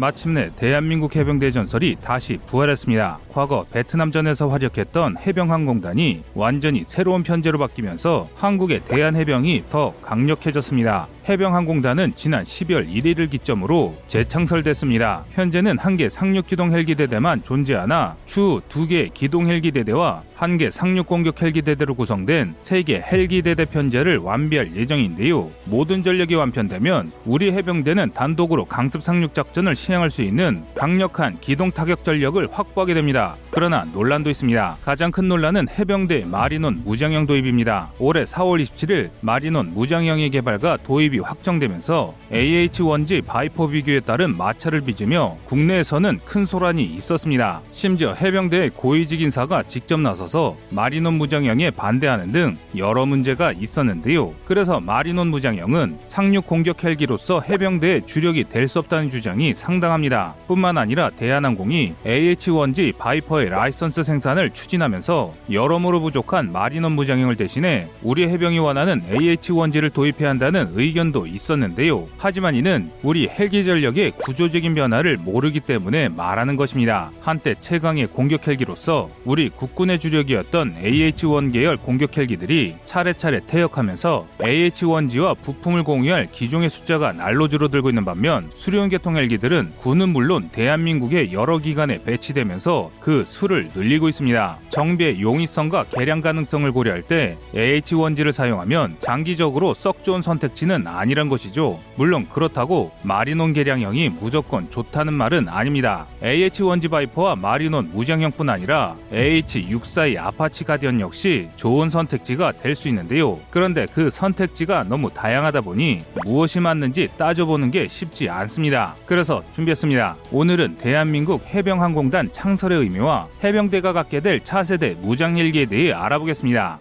마침내 대한민국 해병대 전설이 다시 부활했습니다. 과거 베트남전에서 활약했던 해병항공단이 완전히 새로운 편제로 바뀌면서 한국의 대한해병이 더 강력해졌습니다. 해병항공단은 지난 12월 1일을 기점으로 재창설됐습니다. 현재는 한 개 상륙기동 헬기대대만 존재하나 추후 두 개의 기동 헬기대대와 한 개 상륙공격 헬기대대로 구성된 세 개 헬기대대 편제를 완비할 예정인데요. 모든 전력이 완편되면 우리 해병대는 단독으로 강습 상륙 작전을 시행할 수 있는 강력한 기동 타격 전력을 확보하게 됩니다. 그러나 논란도 있습니다. 가장 큰 논란은 해병대 마리논 무장형 도입입니다. 올해 4월 27일 마리논 무장형의 개발과 도입이 확정되면서 AH-1Z 바이퍼 비교에 따른 마찰을 빚으며 국내에서는 큰 소란이 있었습니다. 심지어 해병대의 고위직 인사가 직접 나서서 마린온 무장형에 반대하는 등 여러 문제가 있었는데요. 그래서 마린온 무장형은 상륙 공격 헬기로서 해병대의 주력이 될 수 없다는 주장이 상당합니다. 뿐만 아니라 대한항공이 AH-1Z 바이퍼의 라이선스 생산을 추진하면서 여러모로 부족한 마린온 무장형을 대신해 우리 해병이 원하는 AH-1Z를 도입해야 한다는 의견도 있었는데요. 하지만 이는 우리 헬기 전력의 구조적인 변화를 모르기 때문에 말하는 것입니다. 한때 최강의 공격 헬기로서 우리 국군의 주력이었던 AH-1 계열 공격 헬기들이 차례차례 퇴역하면서 AH-1Z와 부품을 공유할 기종의 숫자가 날로 줄어들고 있는 반면 수리온 계통 헬기들은 군은 물론 대한민국의 여러 기관에 배치되면서 그 수를 늘리고 있습니다. 정비의 용이성과 개량 가능성을 고려할 때 AH-1Z를 사용하면 장기적으로 썩 좋은 선택지는 아니란 것이죠. 물론 그렇다고 마린온 개량형이 무조건 좋다는 말은 아닙니다. AH-1Z 바이퍼와 마린온 무장형뿐 아니라 AH-64E 아파치 가디언 역시 좋은 선택지가 될 수 있는데요. 그런데 그 선택지가 너무 다양하다 보니 무엇이 맞는지 따져보는 게 쉽지 않습니다. 그래서 준비했습니다. 오늘은 대한민국 해병항공단 창설의 의미와 해병대가 갖게 될 차세대 무장헬기에 대해 알아보겠습니다.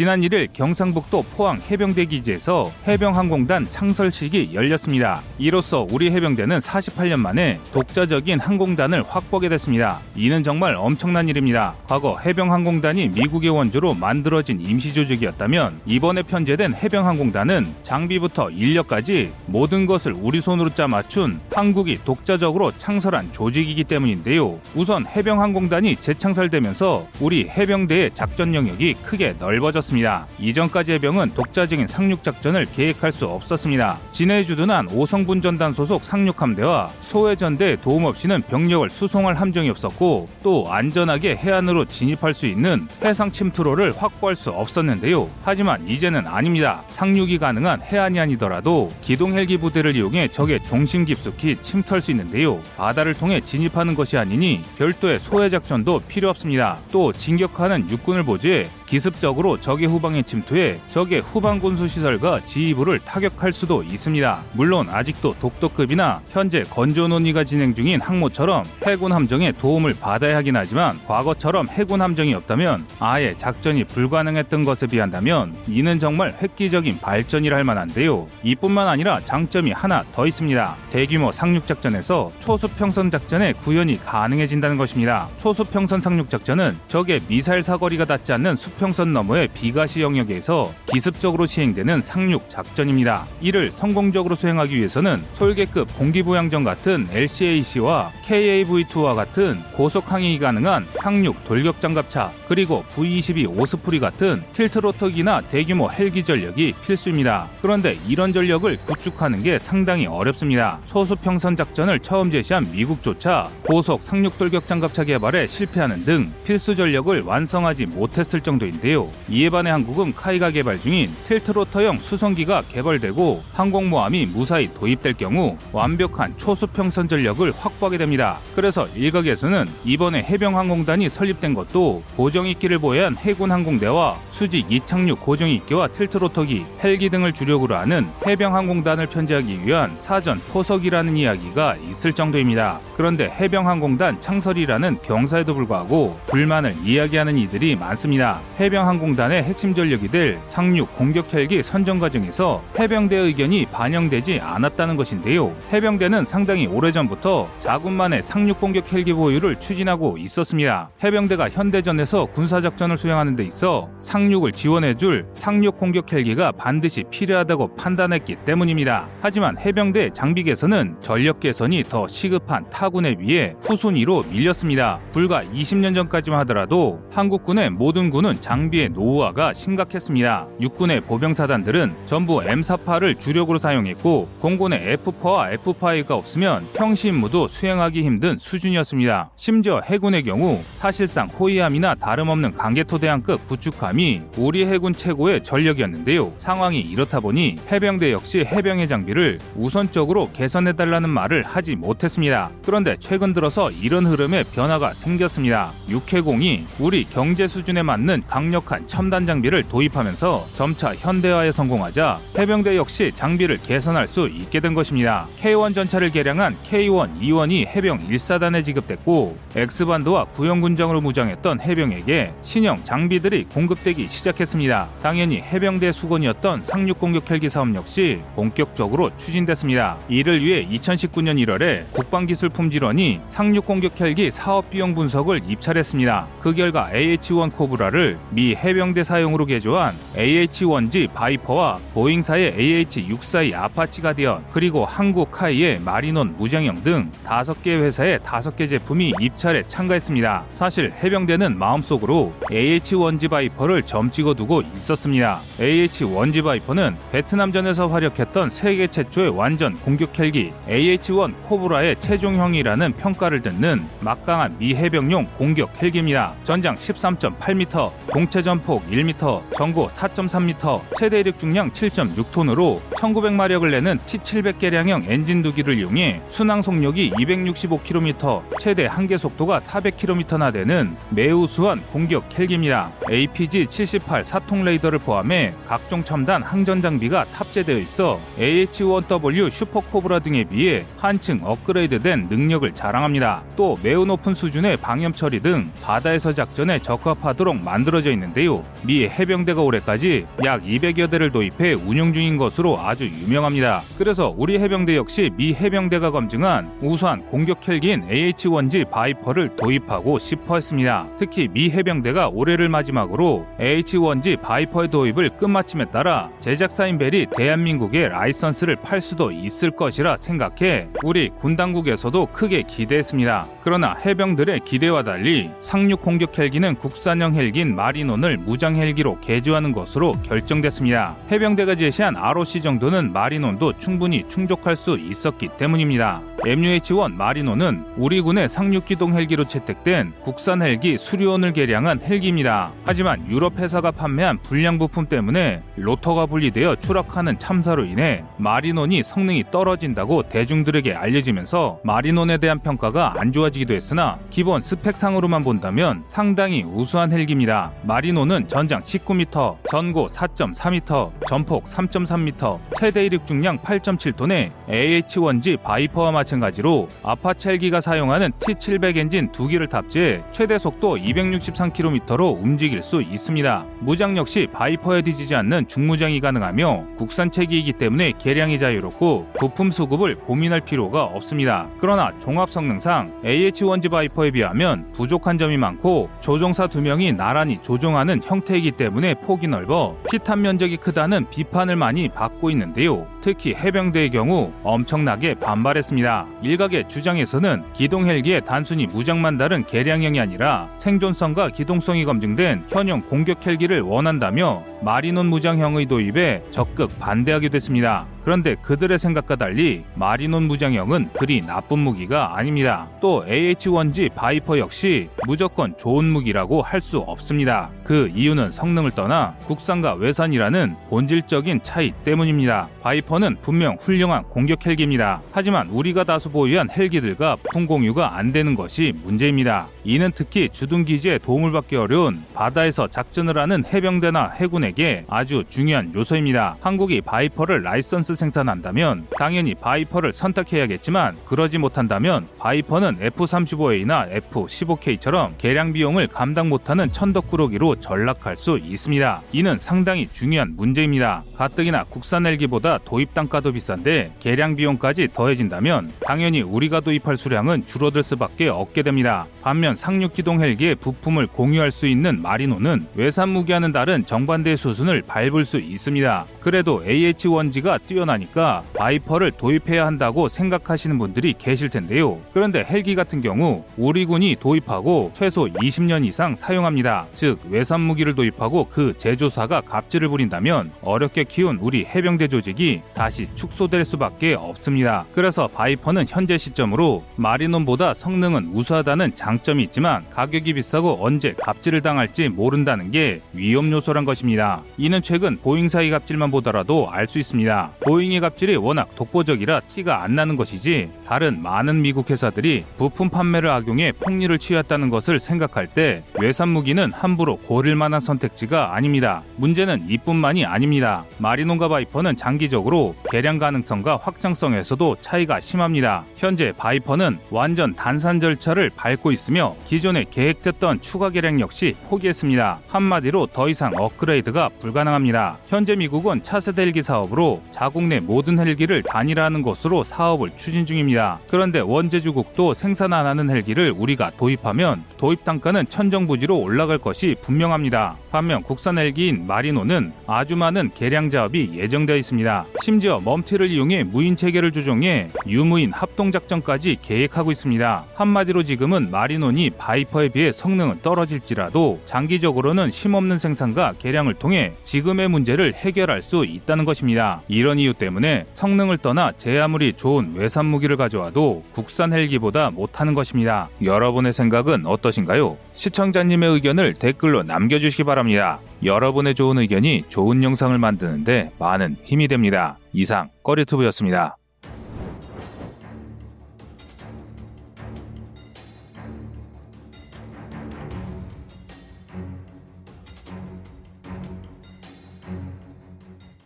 지난 1일 경상북도 포항 해병대 기지에서 해병항공단 창설식이 열렸습니다. 이로써 우리 해병대는 48년 만에 독자적인 항공단을 확보하게 됐습니다. 이는 정말 엄청난 일입니다. 과거 해병항공단이 미국의 원조로 만들어진 임시조직이었다면 이번에 편제된 해병항공단은 장비부터 인력까지 모든 것을 우리 손으로 짜 맞춘 한국이 독자적으로 창설한 조직이기 때문인데요. 우선 해병항공단이 재창설되면서 우리 해병대의 작전 영역이 크게 넓어졌습니다. 있었습니다. 이전까지 해병은 독자적인 상륙 작전을 계획할 수 없었습니다. 진해 주둔한 오성군 전단 소속 상륙함대와 소해전대 도움 없이는 병력을 수송할 함정이 없었고 또 안전하게 해안으로 진입할 수 있는 해상 침투로를 확보할 수 없었는데요. 하지만 이제는 아닙니다. 상륙이 가능한 해안이 아니더라도 기동 헬기 부대를 이용해 적의 중심 깊숙이 침투할 수 있는데요. 바다를 통해 진입하는 것이 아니니 별도의 소해 작전도 필요 없습니다. 또 진격하는 육군을 보지해 기습적으로 적의 후방에 침투해 적의 후방 군수 시설과 지휘부를 타격할 수도 있습니다. 물론 아직도 독도급이나 현재 건조 논의가 진행 중인 항모처럼 해군 함정에 도움을 받아야 하긴 하지만 과거처럼 해군 함정이 없다면 아예 작전이 불가능했던 것에 비한다면 이는 정말 획기적인 발전이라 할 만한데요. 이뿐만 아니라 장점이 하나 더 있습니다. 대규모 상륙 작전에서 초수 평선 작전에 구현이 가능해진다는 것입니다. 초수 평선 상륙 작전은 적의 미사일 사거리가 닿지 않는 수 수평선 너머의 비가시 영역에서 기습적으로 시행되는 상륙 작전입니다. 이를 성공적으로 수행하기 위해서는 솔개급 공기부양정 같은 LCAC와 KAV2와 같은 고속 항행이 가능한 상륙 돌격 장갑차 그리고 V22 오스프리 같은 틸트로터기나 대규모 헬기 전력이 필수입니다. 그런데 이런 전력을 구축하는 게 상당히 어렵습니다. 소수평선 작전을 처음 제시한 미국조차 고속 상륙 돌격 장갑차 개발에 실패하는 등 필수 전력을 완성하지 못했을 정도입니다. 인데요. 이에 반해 한국은 카이가 개발 중인 틸트로터형 수송기가 개발되고 항공모함이 무사히 도입될 경우 완벽한 초수평선 전력을 확보하게 됩니다. 그래서 일각에서는 이번에 해병항공단이 설립된 것도 고정익기를 보유한 해군 항공대와 수직 이착륙 고정익기와 틸트로터기, 헬기 등을 주력으로 하는 해병항공단을 편제하기 위한 사전 포석이라는 이야기가 있을 정도입니다. 그런데 해병항공단 창설이라는 경사에도 불구하고 불만을 이야기하는 이들이 많습니다. 해병항공단의 핵심 전력이 될 상륙 공격 헬기 선정 과정에서 해병대 의견이 반영되지 않았다는 것인데요. 해병대는 상당히 오래전부터 자군만의 상륙 공격 헬기 보유를 추진하고 있었습니다. 해병대가 현대전에서 군사작전을 수행하는 데 있어 상륙을 지원해줄 상륙 공격 헬기가 반드시 필요하다고 판단했기 때문입니다. 하지만 해병대 장비계에서는 전력 개선이 더 시급한 타군에 비해 후순위로 밀렸습니다. 불과 20년 전까지만 하더라도 한국군의 모든 군은 장비의 노후화가 심각했습니다. 육군의 보병사단들은 전부 M48을 주력으로 사용했고 공군의 F4와 F5가 없으면 평시 임무도 수행하기 힘든 수준이었습니다. 심지어 해군의 경우 사실상 호위함이나 다름없는 강개토대함급 구축함이 우리 해군 최고의 전력이었는데요. 상황이 이렇다 보니 해병대 역시 해병의 장비를 우선적으로 개선해달라는 말을 하지 못했습니다. 그런데 최근 들어서 이런 흐름에 변화가 생겼습니다. 육해공이 우리 경제 수준에 맞는 강 력한 첨단 장비를 도입하면서 점차 현대화에 성공하자 해병대 역시 장비를 개선할 수 있게 된 것입니다. K1 전차를 개량한 K1, E1이 해병 1사단에 지급됐고 X반도와 구형군장으로 무장했던 해병에게 신형 장비들이 공급되기 시작했습니다. 당연히 해병대 수건이었던 상륙공격 헬기 사업 역시 본격적으로 추진됐습니다. 이를 위해 2019년 1월에 국방기술품질원이 상륙공격 헬기 사업 비용 분석을 입찰했습니다. 그 결과 AH-1 코브라를 미 해병대 사양으로 개조한 AH-1Z 바이퍼와 보잉사의 AH-64E 아파치 가디언 그리고 한국 KAI의 마린온 무장형 등 5개 회사의 5개 제품이 입찰에 참가했습니다. 사실 해병대는 마음속으로 AH-1Z 바이퍼를 점 찍어 두고 있었습니다. AH-1Z 바이퍼는 베트남전에서 활약했던 세계 최초의 완전 공격 헬기 AH-1 코브라의 최종형이라는 평가를 듣는 막강한 미 해병용 공격 헬기입니다. 전장 13.8m, 동체 전폭 1m, 전고 4.3m, 최대 이륙 중량 7.6톤으로 1900마력을 내는 T700개량형 엔진 두기를 이용해 순항 속력이 265km, 최대 한계 속도가 400km나 되는 매우 우수한 공격 헬기입니다. APG-78 사통 레이더를 포함해 각종 첨단 항전 장비가 탑재되어 있어 AH-1W 슈퍼코브라 등에 비해 한층 업그레이드된 능력을 자랑합니다. 또 매우 높은 수준의 방염 처리 등 바다에서 작전에 적합하도록 만들어 져 있는데요. 미 해병대가 올해까지 약 200여 대를 도입해 운용 중인 것으로 아주 유명합니다. 그래서 우리 해병대 역시 미 해병대가 검증한 우수한 공격 헬기인 AH-1Z 바이퍼를 도입하고 싶어 했습니다. 특히 미 해병대가 올해를 마지막으로 AH-1Z 바이퍼의 도입을 끝마침에 따라 제작사인 벨이 대한민국에 라이선스를 팔 수도 있을 것이라 생각해 우리 군 당국에서도 크게 기대했습니다. 그러나 해병들의 기대와 달리 상륙 공격 헬기는 국산형 헬기인 마린온을 무장 헬기로 개조하는 것으로 결정됐습니다. 해병대가 제시한 ROC 정도는 마린온도 충분히 충족할 수 있었기 때문입니다. MUH-1 마린온은 우리 군의 상륙기동 헬기로 채택된 국산 헬기 수리온을 개량한 헬기입니다. 하지만 유럽 회사가 판매한 불량 부품 때문에 로터가 분리되어 추락하는 참사로 인해 마린온이 성능이 떨어진다고 대중들에게 알려지면서 마린온에 대한 평가가 안 좋아지기도 했으나 기본 스펙상으로만 본다면 상당히 우수한 헬기입니다. 마린온은 전장 19m, 전고 4.4m, 전폭 3.3m, 최대 이륙 중량 8.7톤의 AH-1Z 바이퍼와 마찬 가지로 아파치 헬기가 사용하는 T700 엔진 두 기를 탑재해 최대 속도 263km로 움직일 수 있습니다. 무장 역시 바이퍼에 뒤지지 않는 중무장이 가능하며 국산 체계이기 때문에 개량이 자유롭고 부품 수급을 고민할 필요가 없습니다. 그러나 종합 성능상 AH-1Z 바이퍼에 비하면 부족한 점이 많고 조종사 두 명이 나란히 조종하는 형태이기 때문에 폭이 넓어 피탄 면적이 크다는 비판을 많이 받고 있는데요. 특히 해병대의 경우 엄청나게 반발했습니다. 일각의 주장에서는 기동 헬기에 단순히 무장만 다른 개량형이 아니라 생존성과 기동성이 검증된 현용 공격 헬기를 원한다며 마린온 무장형의 도입에 적극 반대하기도 했습니다. 그런데 그들의 생각과 달리 마린온 무장형은 그리 나쁜 무기가 아닙니다. 또 AH-1Z 바이퍼 역시 무조건 좋은 무기라고 할 수 없습니다. 그 이유는 성능을 떠나 국산과 외산이라는 본질적인 차이 때문입니다. 바이퍼는 분명 훌륭한 공격 헬기입니다. 하지만 우리가 다수 보유한 헬기들과 부품 공유가 안 되는 것이 문제입니다. 이는 특히 주둔기지에 도움을 받기 어려운 바다에서 작전을 하는 해병대나 해군에게 아주 중요한 요소입니다. 한국이 바이퍼를 라이선스 생산한다면 당연히 바이퍼를 선택해야겠지만 그러지 못한다면 바이퍼는 F-35A나 F-15K처럼 개량 비용을 감당 못하는 천덕꾸러기로 전락할 수 있습니다. 이는 상당히 중요한 문제입니다. 가뜩이나 국산 헬기보다 도입 단가도 비싼데 개량 비용까지 더해진다면 당연히 우리가 도입할 수량은 줄어들 수밖에 없게 됩니다. 반면 상륙기동 헬기의 부품을 공유할 수 있는 마린온은 외산 무기와는 다른 정반대 수순을 밟을 수 있습니다. 그래도 AH-1Z가 뛰어 나니까 바이퍼를 도입해야 한다고 생각하시는 분들이 계실 텐데요. 그런데 헬기 같은 경우 우리 군이 도입하고 최소 20년 이상 사용합니다. 즉 외산 무기를 도입하고 그 제조사가 갑질을 부린다면 어렵게 키운 우리 해병대 조직이 다시 축소될 수밖에 없습니다. 그래서 바이퍼는 현재 시점으로 마린온보다 성능은 우수하다는 장점이 있지만 가격이 비싸고 언제 갑질을 당할지 모른다는 게 위험 요소란 것입니다. 이는 최근 보잉사의 갑질만 보더라도 알 수 있습니다. 보잉의 갑질이 워낙 독보적이라 티가 안 나는 것이지 다른 많은 미국 회사들이 부품 판매를 악용해 폭리를 취했다는 것을 생각할 때 외산 무기는 함부로 고를 만한 선택지가 아닙니다. 문제는 이뿐만이 아닙니다. 마린온과 바이퍼는 장기적으로 개량 가능성과 확장성에서도 차이가 심합니다. 현재 바이퍼는 완전 단산 절차를 밟고 있으며 기존에 계획됐던 추가 개량 역시 포기했습니다. 한마디로 더 이상 업그레이드가 불가능합니다. 현재 미국은 차세대 헬기 사업으로 자국 내 모든 헬기를 단일화하는 것으로 사업을 추진 중입니다. 그런데 원제조국도 생산 안 하는 헬기를 우리가 도입하면 도입 단가는 천정부지로 올라갈 것이 분명합니다. 반면 국산 헬기인 마린온은 아주 많은 개량 작업이 예정되어 있습니다. 심지어 MUM-T를 이용해 무인 체계를 조종해 유무인 합동 작전까지 계획하고 있습니다. 한마디로 지금은 마린온이 바이퍼에 비해 성능은 떨어질지라도 장기적으로는 힘없는 생산과 개량을 통해 지금의 문제를 해결할 수 있다는 것입니다. 이런 이유 때문에 성능을 떠나 제 아무리 좋은 외산 무기를 가져와도 국산 헬기보다 못하는 것입니다. 여러분의 생각은 어떠신가요? 시청자님의 의견을 댓글로 남겨주시기 바랍니다. 여러분의 좋은 의견이 좋은 영상을 만드는데 많은 힘이 됩니다. 이상 꺼리투브였습니다.